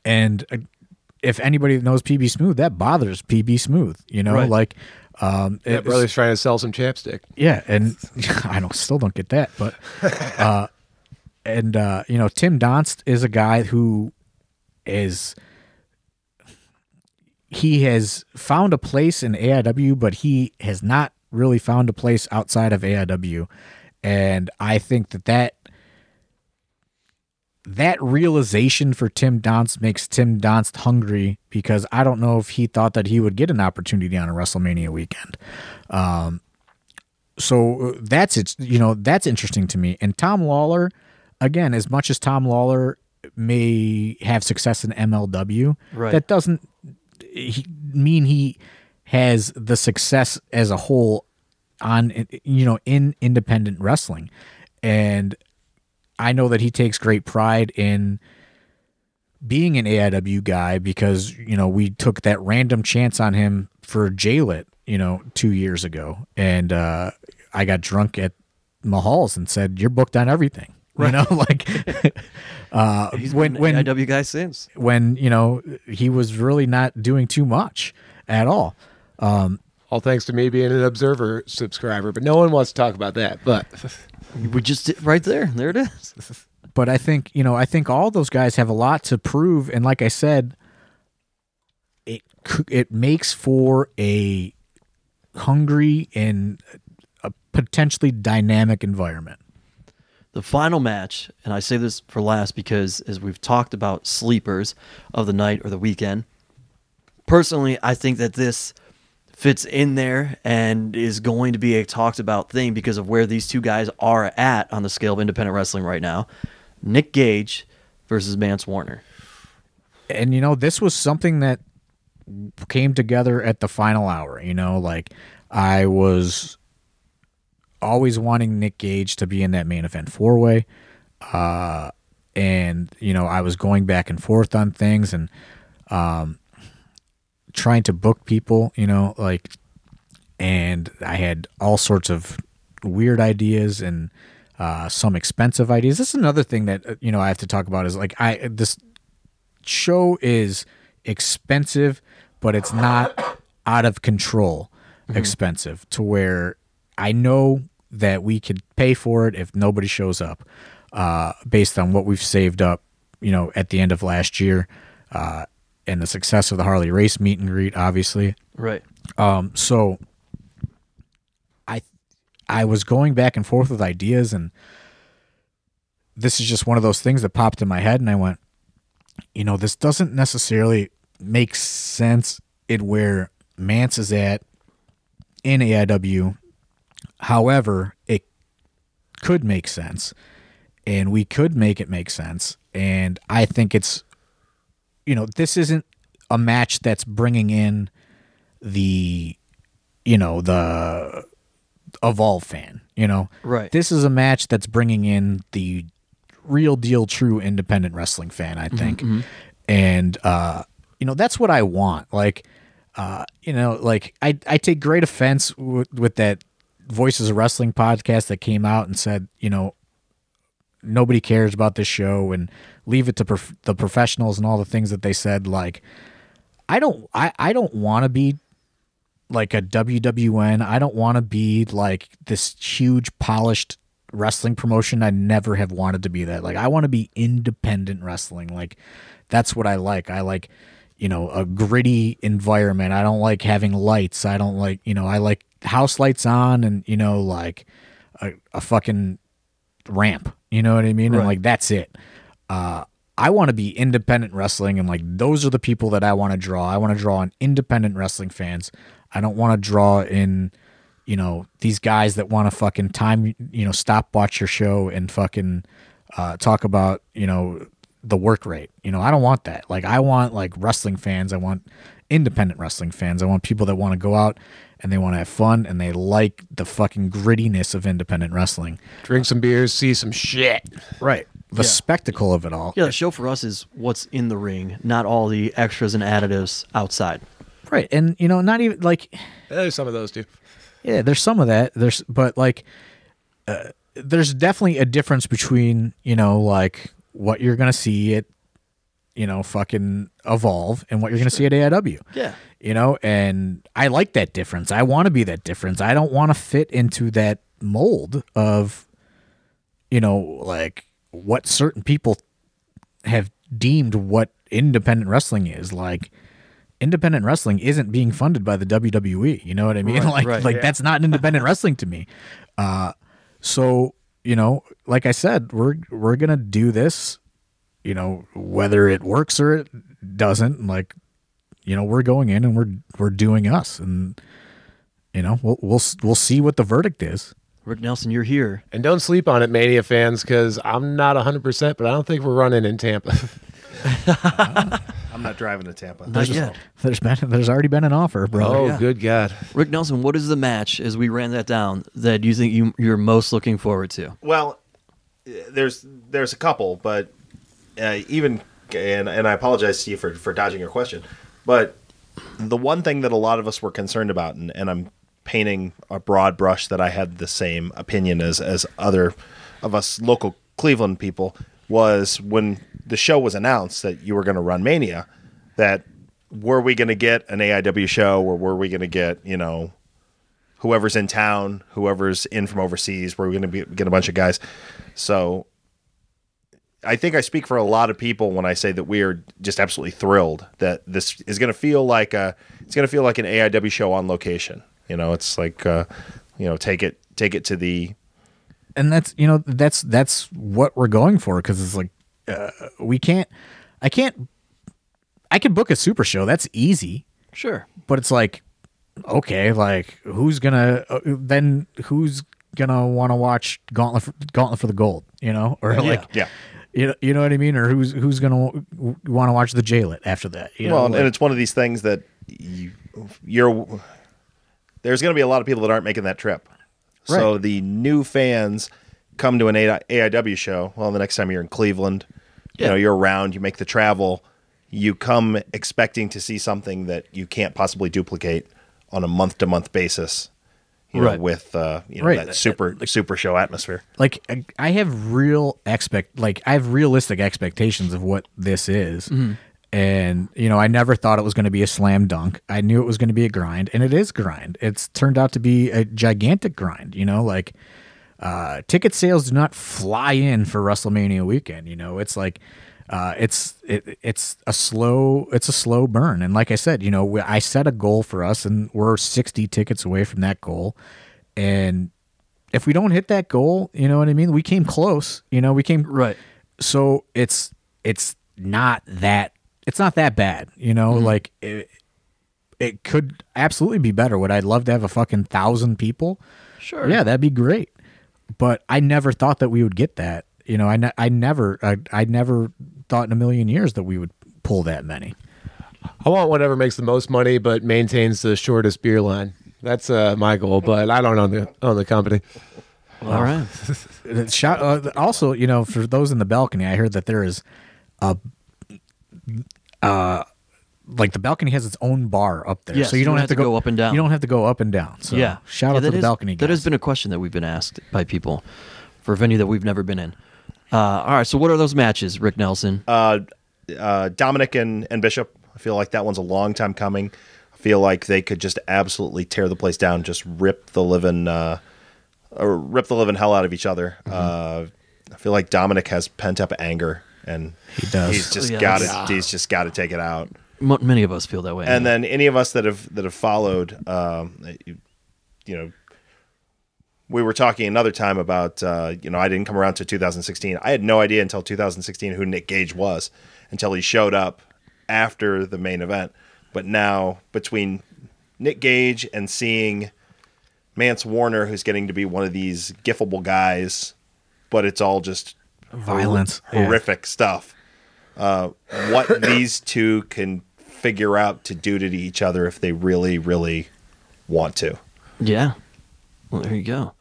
and uh, if anybody knows PB Smooth, that bothers PB Smooth. You know, Right. like um, That it's- brother's trying to sell some chapstick. yeah, and I don't still don't get that, but uh and uh you know, Tim Donst is a guy who is he has found a place in AIW, but he has not really found a place outside of AIW. And I think that that that realization for Tim Donst makes Tim Donst hungry because I don't know if he thought that he would get an opportunity on a WrestleMania weekend. So uh, that's it you know that's interesting to me. And tom lawlor again as much as tom lawlor may have success in mlw Right. that doesn't he, mean he has the success as a whole on you know in independent wrestling. And i know that he takes great pride in being an AIW guy because you know we took that random chance on him for Jaylit, you know, two years ago, and uh, I got drunk at Mahal's and said, "You're booked on everything." You know, like uh, He's when been when an IW guy since. when you know he was really not doing too much at all. Um, All thanks to me being an observer subscriber, but no one wants to talk about that. But We just did right there. There it is. but I think you know I think all those guys have a lot to prove, and like I said, it it makes for a hungry and a potentially dynamic environment. The final match, and I say this for last because as we've talked about sleepers of the night or the weekend, personally, I think that this fits in there and is going to be a talked about thing because of where these two guys are at on the scale of independent wrestling right now. Nick Gage versus Mance Warner. and you know this was something that came together at the final hour you know like i was always wanting nick gage to be in that main event four way uh and you know i was going back and forth on things and um trying to book people you know like and i had all sorts of weird ideas and uh some expensive ideas. This is another thing that uh, you know i have to talk about is like i this show is expensive, but it's not out of control expensive to where I know that we could pay for it if nobody shows up, uh, based on what we've saved up, you know, at the end of last year, uh, and the success of the Harley Race meet and greet, obviously. Right. Um, so I I was going back and forth with ideas and this is just one of those things that popped in my head and I went, you know, this doesn't necessarily make sense in where Mance is at in AIW. However, it could make sense and we could make it make sense. And I think it's, you know, this isn't a match that's bringing in the you know the evolve fan you know? Right. this is a match that's bringing in the real deal true independent wrestling fan i think. and uh you know that's what i want. Like uh, you know, like I I take great offense w- with that Voices of Wrestling podcast that came out and said, you know, nobody cares about this show and leave it to prof- the professionals and all the things that they said. Like, I don't I I don't want to be like a WWN. I don't want to be like this huge polished wrestling promotion. I never have wanted to be that. Like I want to be independent wrestling. Like that's what I like. I like, you know, a gritty environment. I don't like having lights. I don't like, you know, I like house lights on and, you know, like a, a fucking ramp. You know what I mean? And like that's it. Uh I want to be independent wrestling and like those are the people that I want to draw. I want to draw in independent wrestling fans. I don't want to draw in, you know, these guys that want to fucking time, you know, stop watch your show and fucking uh, talk about, you know, the work rate. You know, I don't want that. Like I want like wrestling fans. I want independent wrestling fans. I want people that want to go out and they want to have fun and they like the fucking grittiness of independent wrestling. Drink some beers, see some shit. Right. The spectacle of it all. Yeah, the show for us is what's in the ring, not all the extras and additives outside. Right. And you know, not even like There's some of those too. Yeah, there's some of that. There's, but like, uh, there's definitely a difference between you know like what you're gonna see at, you know, fucking evolve and what you're gonna see at AIW. Yeah. You know, and I like that difference. I want to be that difference. I don't want to fit into that mold of, you know, like what certain people have deemed what independent wrestling is. Like, independent wrestling isn't being funded by the WWE. You know what I mean? Right, like, right. like that's not an independent wrestling to me. Uh, so you know, like I said, we're we're gonna do this. You know, whether it works or it doesn't. Like, you know, we're going in and we're we're doing us, and you know, we'll we'll we'll see what the verdict is. Rick Nelson, you're here. And don't sleep on it, Mania fans, because I'm not 100%, but I don't think we're running in Tampa. I'm not driving to Tampa. Not yet. There's been there's already been an offer, bro. oh, yeah. good God. Rick Nelson, what is the match as we ran that down that you think you, you're most looking forward to? Well, there's there's a couple, but uh, even and and I apologize, Steve, for for dodging your question, but the one thing that a lot of us were concerned about, and, and I'm painting a broad brush that I had the same opinion as as other of us local Cleveland people, was when the show was announced that you were going to run Mania, that were we going to get an AIW show or were we going to get you know whoever's in town, whoever's in from overseas, were we're going to get a bunch of guys. So I think I speak for a lot of people when I say that we are just absolutely thrilled that this is going to feel like a it's going to feel like an AIW show on location. You know, it's like uh, you know, take it take it to the and that's you know that's that's what we're going for because it's like uh, we can't i can't i can book a super show that's easy Sure. but it's like okay like who's gonna uh, then who's gonna want to watch gauntlet for, gauntlet for the gold you know or like yeah. you know, you know what i mean or who's who's gonna want to watch the jailet after that you know well, like- and it's one of these things that you you're there's going to be a lot of people that aren't making that trip. So Right. the new fans come to an AIW show. Well, the next time you're in Cleveland, you know, you're around, you make the travel, you come expecting to see something that you can't possibly duplicate on a month to month basis. You know, Right. with uh, you know Right. that super super show atmosphere. like I- I have real expect like I have realistic expectations of what this is. And you know, I never thought it was going to be a slam dunk. I knew it was going to be a grind, and it is grind. It's turned out to be a gigantic grind, you know, like uh ticket sales do not fly in for WrestleMania weekend, you know. It's like uh it's it, it's a slow it's a slow burn. And like I said, you know, we, I set a goal for us and we're 60 tickets away from that goal. And if we don't hit that goal, you know what I mean? We came close, you know, we came Right. so it's it's not that it's not that bad, you know, like it, it could absolutely be better. Would I love to have a fucking thousand people? Sure. Yeah, that'd be great. But I never thought that we would get that. You know, I, ne- I never I, I never thought in a million years that we would pull that many. I want whatever makes the most money but maintains the shortest beer line. That's uh, my goal, but I don't own the own the company. All right. Uh, Shout, uh, also, you know, for those in the balcony, I heard that there is a uh, like the balcony has its own bar up there, Yeah, so you don't have to go up and down. You don't have to go up and down. So yeah. shout Yeah, out to that the is- balcony. That has been a question that we've been asked by people for a venue that we've never been in. Uh, all right, so what are those matches, Rick Nelson? uh, uh, Dominic and, and Bishop. I feel like that one's a long time coming. I feel like they could just absolutely tear the place down, just rip the living, uh, or rip the living hell out of each other. Uh, I feel like Dominic has pent up anger, and He does. He's just Yeah, got that's- to. He's just got to take it out. Many of us feel that way. And then any of us that have that have followed, um, you, you know, we were talking another time about, uh, you know, I didn't come around to 2016. I had no idea until 2016 who Nick Gage was until he showed up after the main event. But now between Nick Gage and seeing Mance Warner, who's getting to be one of these gifable guys, but it's all just Violence. Yeah. horrific stuff. Uh, what these two can figure out to do to each other if they really, really want to. Yeah. Well, there you go.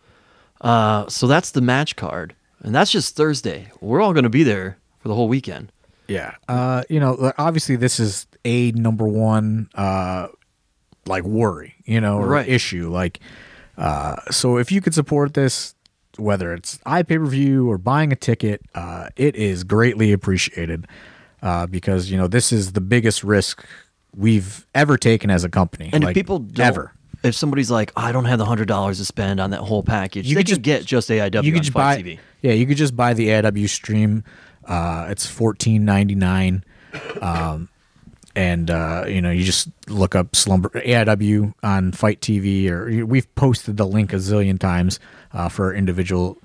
Uh, so that's the match card, and that's just Thursday. We're all going to be there for the whole weekend. Yeah. Uh, you know, obviously this is a number one uh like worry, you know, or Right. issue. Like uh so if you could support this, whether it's iPay-per-view or buying a ticket, uh it is greatly appreciated. Uh because, you know, this is the biggest risk we've ever taken as a company. And like, if people don't, ever. if somebody's like, I don't have the hundred dollars to spend on that whole package, You could just- get just AIW you on could just buy TV. yeah you could just buy the AIW stream uh it's fourteen ninety nine um and uh you know you just look up slumber AIW on FITE TV or we've posted the link a zillion times uh for our individual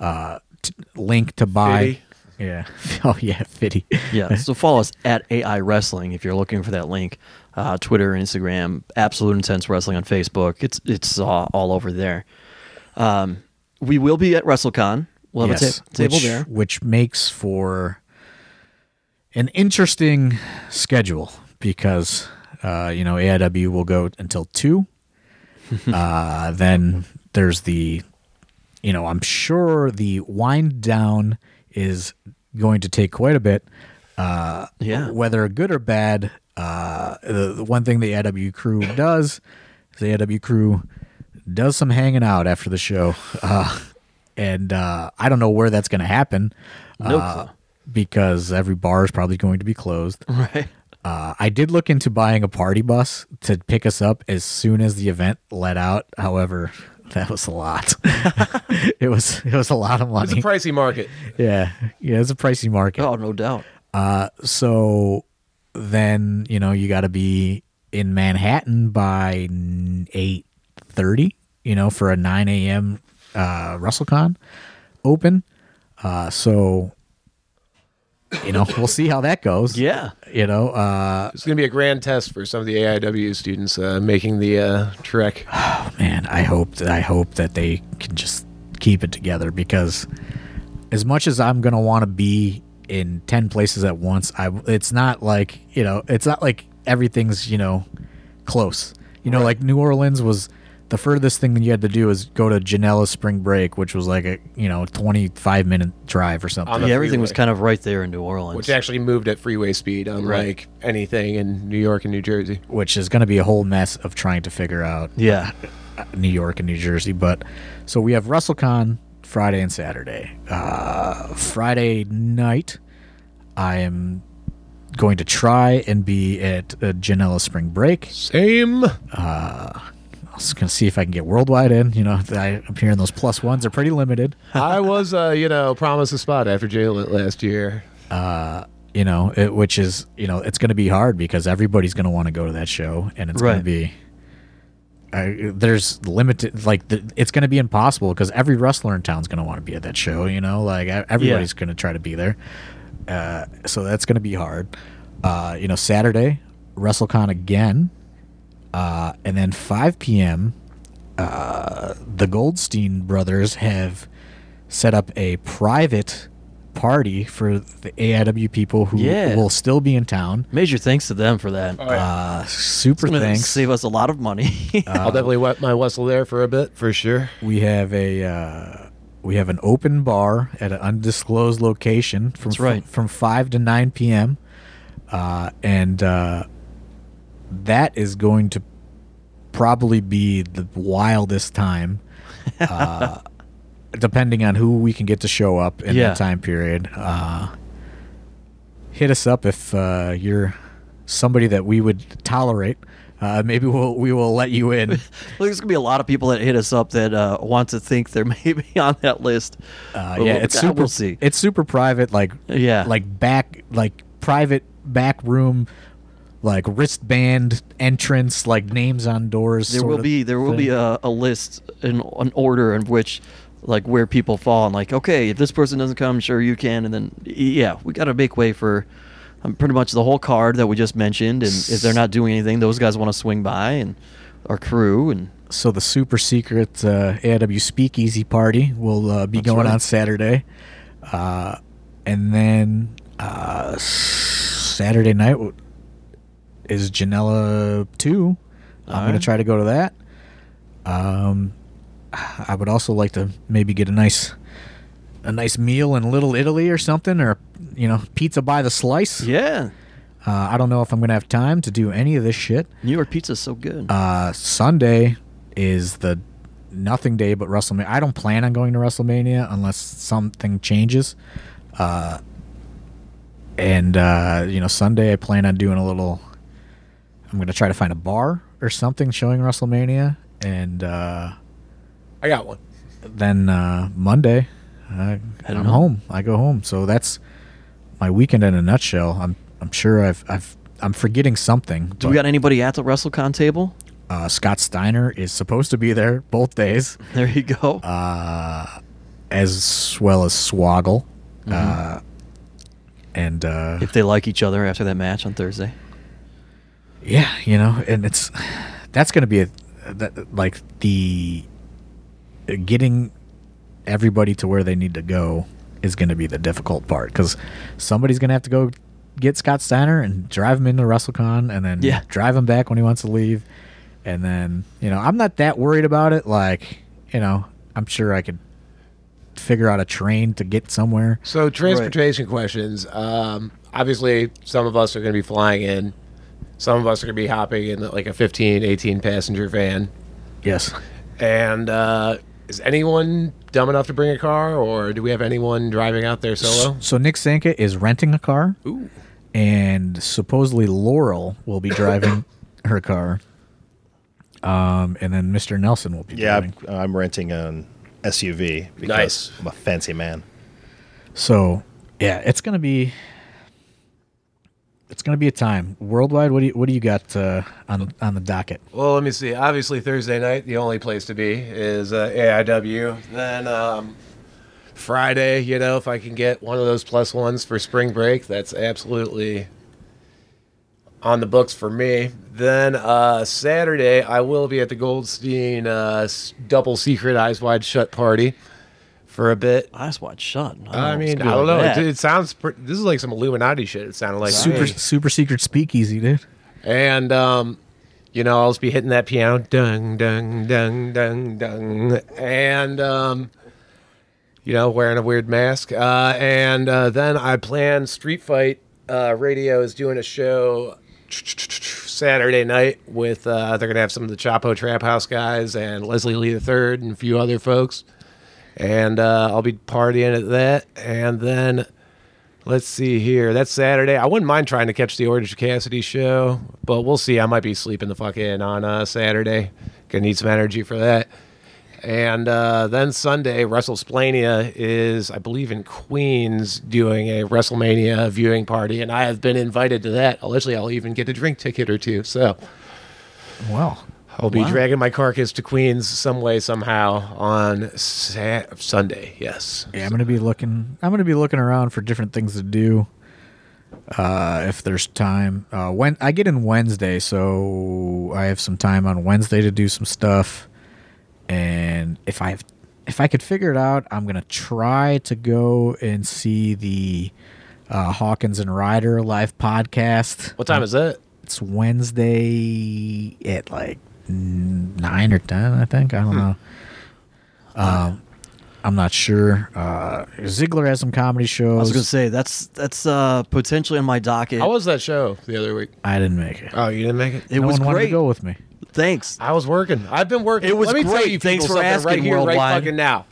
uh t- link to buy Fitty. yeah oh yeah fitty Yeah. So follow us at AI Wrestling if you're looking for that link. Uh, Twitter, Instagram, Absolute Intense Wrestling on Facebook. It's it's uh, all over there. Um, we will be at WrestleCon. We'll have Yes, a ta- table which, there. which makes for an interesting schedule because uh, you know AIW will go until two. uh, then there's the, you know, I'm sure the wind down is going to take quite a bit. Uh, Yeah. Whether good or bad, uh, the, the one thing the AIW crew does is the AIW crew does some hanging out after the show. Uh, and uh, I don't know where that's going to happen. No uh, clue. Because every bar is probably going to be closed. Right. Uh, I did look into buying a party bus to pick us up as soon as the event let out. However, that was a lot. it was it was a lot of money. It's a pricey market. yeah, yeah, it's a pricey market. Oh, no doubt. Uh, so then you know you got to be in Manhattan by eight thirty. You know, for a nine a.m. Uh, WrestleCon open. Uh, so you know we'll see how that goes. Yeah. You know, uh, It's going to be a grand test for some of the AIW students uh, making the uh, trek. Oh man, I hope that I hope that they can just keep it together because as much as I'm gonna want to be in ten places at once, I it's not like you know it's not like everything's you know close. You know, like New Orleans was the furthest thing that you had to do is go to Janela Spring Break, which was like a you know 25 minute drive or something. Yeah, everything was kind of right there in New Orleans. Which actually moved at freeway speed, unlike anything in New York and New Jersey. which is going to be a whole mess of trying to figure out yeah. New York and New Jersey. But so we have WrestleCon Friday and Saturday. Uh, Friday night, I am going to try and be at uh, Janela Spring Break. Same. I was going to see if I can get worldwide in. You know, I, I'm hearing those plus ones are pretty limited. I was, uh, you know, promised a spot after jail last year. You know, it, which is you know it's going to be hard because everybody's going to want to go to that show, and it's going to be. I, there's limited like the, it's going to be impossible because every wrestler in town's going to want to be at that show you know like e- everybody's going to try to be there uh, so that's going to be hard uh, you know saturday wrestlecon again uh, and then 5 p.m uh, the goldstein brothers have set up a private party for the aiw people who Yeah. will still be in town Major thanks to them for that. uh, super It's thanks Save us a lot of money. I'll definitely wet my whistle there for a bit, for sure. We have a uh, we have an open bar at an undisclosed location from That's right. from five to nine p.m. Uh, and uh, that is going to probably be the wildest time. Uh, depending on who we can get to show up in Yeah. that time period. Uh, hit us up if uh, you're somebody that we would tolerate. Uh, maybe we'll we will let you in. Well, there's gonna be a lot of people that hit us up that uh, want to think they're maybe on that list. Uh, yeah, we'll- it's God, super. We'll see. It's super private, like Yeah. like back like private back room, like wristband entrance, like names on doors. there will be there will be a, a list in an order in which like where people fall and like okay if this person doesn't come sure you can and then yeah we got to make way for um, pretty much the whole card that we just mentioned and if they're not doing anything those guys want to swing by and our crew and so the super secret uh, AIW Speakeasy party will uh, be going right. on Saturday, uh, and then uh, Saturday night is Janela two. I'm gonna try to go to that. Um, I would also like to maybe get a nice, a nice meal in Little Italy or something, or you know, pizza by the slice. yeah Uh, I don't know if I'm gonna have time to do any of this shit. new york pizza's so good Uh, Sunday is the nothing day but WrestleMania. I don't plan on going to WrestleMania unless something changes. Uh, and uh, you know, Sunday I plan on doing a little. I'm gonna try to find a bar or something showing WrestleMania, and uh, I got one. then uh, Monday Heading I'm home. home. I go home. So that's my weekend in a nutshell. I'm I'm sure I've I've I'm forgetting something. do we got anybody at the wrestlecon table uh, Scott Steiner is supposed to be there both days, there you go uh, as well as Swoggle. Mm-hmm. Uh, and uh, if they like each other after that match on thursday yeah, you know, and it's that's going to be a, that, like the getting everybody to where they need to go is going to be the difficult part because somebody's going to have to go get Scott Steiner and drive him into WrestleCon and then Yeah. drive him back when he wants to leave. And then, you know, I'm not that worried about it. Like, you know, I'm sure I could figure out a train to get somewhere. So transportation questions. Um, obviously, some of us are going to be flying in. Some of us are going to be hopping in like a 15, 18 passenger van. Yes. And uh, is anyone dumb enough to bring a car, or do we have anyone driving out there solo? So Nick Sanka is renting a car. Ooh. and supposedly Laurel will be driving her car. Um, and then Mr. Nelson will be Yeah, driving. I'm, I'm renting an SUV because Nice. I'm a fancy man. So yeah, it's gonna be it's gonna be a time worldwide. What do you what do you got uh, on on the docket? Well, let me see. Obviously, Thursday night, the only place to be is uh, AIW. Then um, Friday, you know, if I can get one of those plus ones for spring break, that's absolutely on the books for me. Then uh, Saturday, I will be at the Goldstein uh, double secret eyes wide shut party for a bit. eyes wide shut I, don't know I mean, I don't know. It, it sounds. Pr- this is like some Illuminati shit. It sounded like Super me. super secret speakeasy, dude. And um, you know, I'll just be hitting that piano, dung, dung, dung, dung, dung, and um, you know, wearing a weird mask. Uh, and uh, then I plan Street Fight uh, Radio is doing a show Saturday night with uh, they're gonna have some of the Chapo Trap House guys and Leslie Lee III and a few other folks. And uh, I'll be partying at that, and then Let's see here. That's Saturday. I wouldn't mind trying to catch the Orange Cassidy show, but we'll see. I might be sleeping the fuck in on uh, Saturday. Gonna need some energy for that. And uh, then Sunday, WrestleSplania is, I believe, in Queens doing a WrestleMania viewing party, and I have been invited to that. Allegedly, I'll even get a drink ticket or two. So Well, I'll be Wow. dragging my carcass to Queens some way, somehow on Sa- Sunday. Yes. yeah, I'm gonna be looking. I'm gonna be looking around for different things to do. Uh, if there's time, uh, when I get in Wednesday, so I have some time on Wednesday to do some stuff. And if I have, if I could figure it out, I'm gonna try to go and see the uh, Hawkins and Ryder live podcast. What time is that? It's Wednesday at like nine or ten, I think. I don't know. Um, I'm not sure. Uh, Ziggler has some comedy shows. I was gonna say that's that's uh, potentially on my docket. How was that show the other week? I didn't make it. Oh, you didn't make it? it no was one wanted great. to go with me. Thanks. I was working. I've been working. It was Let me tell great. you Thanks for something right asking, here, right fucking now.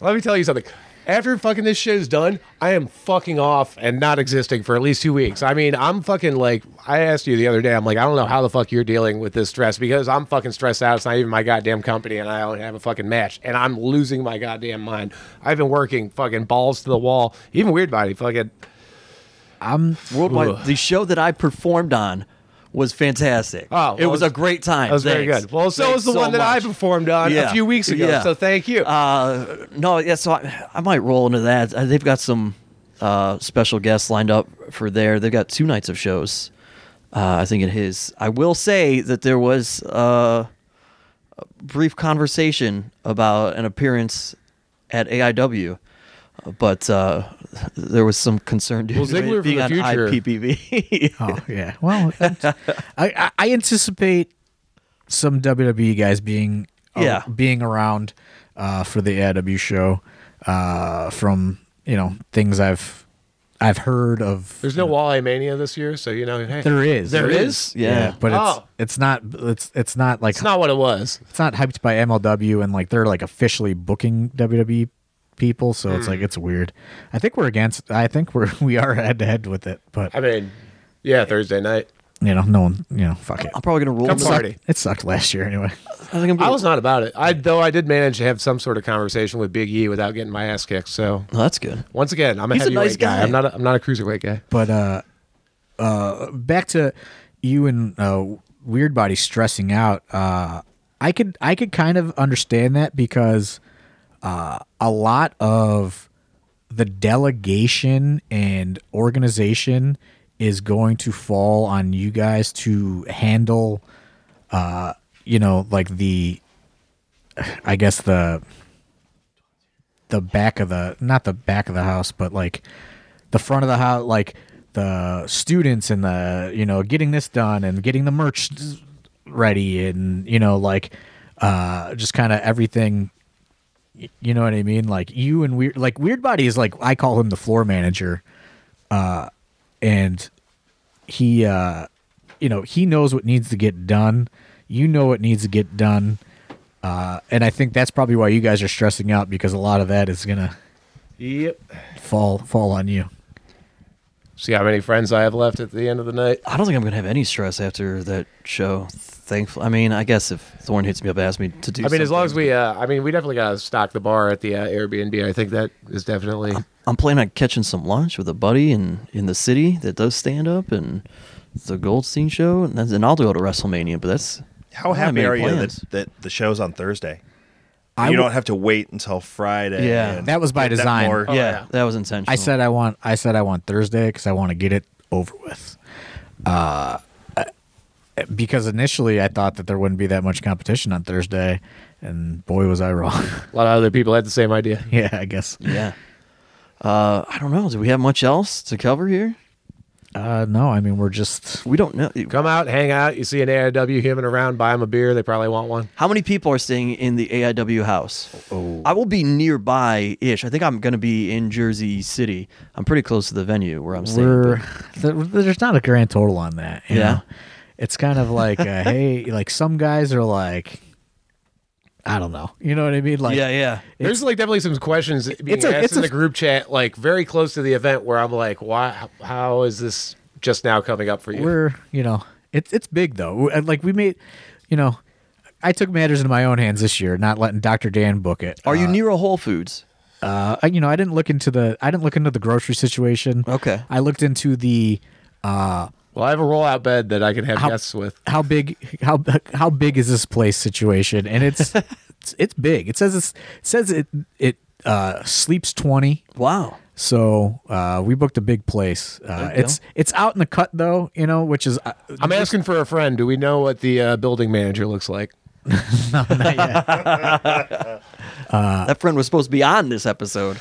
Let me tell you something. After fucking this shit is done, I am fucking off and not existing for at least two weeks. I mean, I'm fucking like, I asked you the other day, I'm like, I don't know how the fuck you're dealing with this stress because I'm fucking stressed out. It's not even my goddamn company and I don't have a fucking match and I'm losing my goddamn mind. I've been working fucking balls to the wall. Even Weird Body, fucking. I'm Worldwide. Ugh. The show that I performed on was fantastic. Oh, it well, was a great time. That was very good. Well, so Thanks was the so one that I performed on Yeah. a few weeks ago. Yeah. So thank you. Uh, no, yeah. So I, I might roll into that. Uh, They've got some uh, special guests lined up for there. They've got two nights of shows. Uh, I think it is. I will say that there was uh, a brief conversation about an appearance at AIW, but uh, there was some concern due Well, to it Ziggler for being on future- IPPV. Oh yeah. Well, I, I I anticipate some WWE guys being uh, Yeah. being around uh, for the AIW show uh, from you know things I've I've heard of. There's no Walleye Mania this year, so you know, hey. There is. There There is? Yeah. but it's Oh. it's not it's it's not like It's not what it was. it's not hyped by MLW and like they're like officially booking WWE people, so it's like it's weird. I think we're against. I think we're we are head to head with it, but I mean, yeah, Thursday night. you know, no one, you know, fuck it. I'm probably gonna roll. Come into party. that. It sucked last year anyway. I think I'm I gonna, was not about it. I though I did manage to have some sort of conversation with Big E without getting my ass kicked. So Oh, that's good. once again, I'm a He's a heavyweight nice guy. guy. I'm not. A, I'm not a cruiserweight guy. But uh, uh, back to you and uh, Weird Body stressing out. Uh, I could I could kind of understand that because uh, a lot of the delegation and organization is going to fall on you guys to handle. Uh, you know, like the, I guess the the back of the not the back of the house, but like the front of the house, like the students and the you know getting this done and getting the merch ready and you know like uh just kind of everything. You know what I mean? Like you and weird, like Weird Body is like I call him the floor manager, uh, and he, uh, you know, he knows what needs to get done. You know what needs to get done. Uh, and I think that's probably why you guys are stressing out because a lot of that is gonna Yep. fall fall on you. See how many friends I have left at the end of the night. I don't think I'm gonna have any stress after that show. Thankful. I mean, I guess if Thorne hits me up, and asks me to do. I mean, as long as we, uh, I mean, we definitely got to stock the bar at the uh, Airbnb. I think that is definitely. I'm planning on catching some lunch with a buddy in in the city that does stand up and the Goldstein show, and, then I'll go to WrestleMania. But that's How I don't have happy many are you that, that the show's on Thursday? I you w- don't have to wait until Friday. Yeah. and That was by get that design. more- Oh, yeah, yeah. that was intentional. I said I want I said I want Thursday because I want to get it over with. Uh, because initially I thought that there wouldn't be that much competition on Thursday, and boy was I wrong. A lot of other people had the same idea. yeah, I guess. yeah. Uh, I don't know. Do we have much else to cover here? Uh, no, I mean we're just We don't know. Come out, hang out. You see an AIW human around, buy them a beer. They probably want one. How many people are staying in the AIW house? Oh. I will be nearby ish. I think I'm going to be in Jersey City. I'm pretty close to the venue where I'm staying. we're but- there's not a grand total on that. you Yeah. know? it's kind of like uh, hey, like some guys are like, I don't know, you know what I mean? Like yeah, yeah. There's like definitely some questions being it's a- asked it's in a- the group chat, like very close to the event, where I'm like, why? How is this just now coming up for you? we're you know it's it's big though And, like we made you know i took matters into my own hands this year not letting dr dan book it Are you near a Whole Foods? uh you know i didn't look into the i didn't look into the grocery situation Okay. i looked into the uh well, I have a rollout bed that I can have How- guests with. how big how how big is this place situation and it's it's, it's big it says it says it it uh sleeps 20 Wow. so uh we booked a big place uh it's go. it's out in the cut though you know which is uh, I'm asking for a friend. Do we know what the uh, building manager looks like? not yet. that friend was supposed to be on this episode.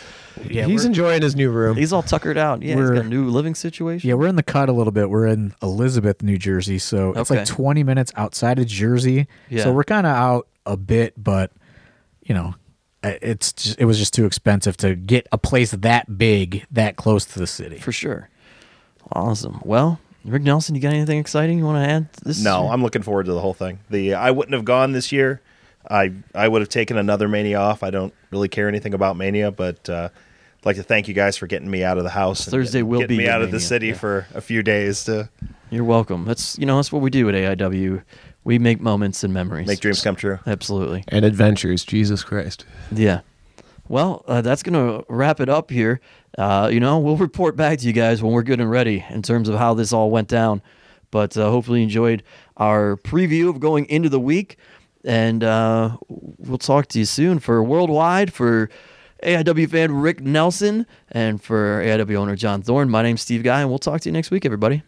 Yeah He's enjoying his new room. He's all tuckered out. Yeah, We're- got a new living situation. Yeah, we're in the cut a little bit. We're in Elizabeth, New Jersey, so it's Okay. like 20 minutes outside of Jersey. Yeah. So we're kind of out a bit, but you know, uh, it's just, it was just too expensive to get a place that big that close to the city. For sure. Awesome. Well, Rick Nelson, you got anything exciting you want to add? This No. I'm looking forward to the whole thing. The I wouldn't have gone this year. I I would have taken another Mania off. I don't really care anything about Mania, but uh, I'd like to thank you guys for getting me out of the house. and Thursday getting, will getting be me your out of the city yeah. for a few days to You're welcome. That's you know that's what we do at AIW. We make moments and memories. make dreams come true. Absolutely. And adventures, Jesus Christ. Yeah. Well, uh, that's going to wrap it up here. Uh, you know, we'll report back to you guys when we're good and ready in terms of how this all went down. But uh, hopefully, you enjoyed our preview of going into the week. And uh, we'll talk to you soon for Worldwide, for AIW fan Rick Nelson, and for AIW owner John Thorne. My name's Steve Guy, and we'll talk to you next week, everybody.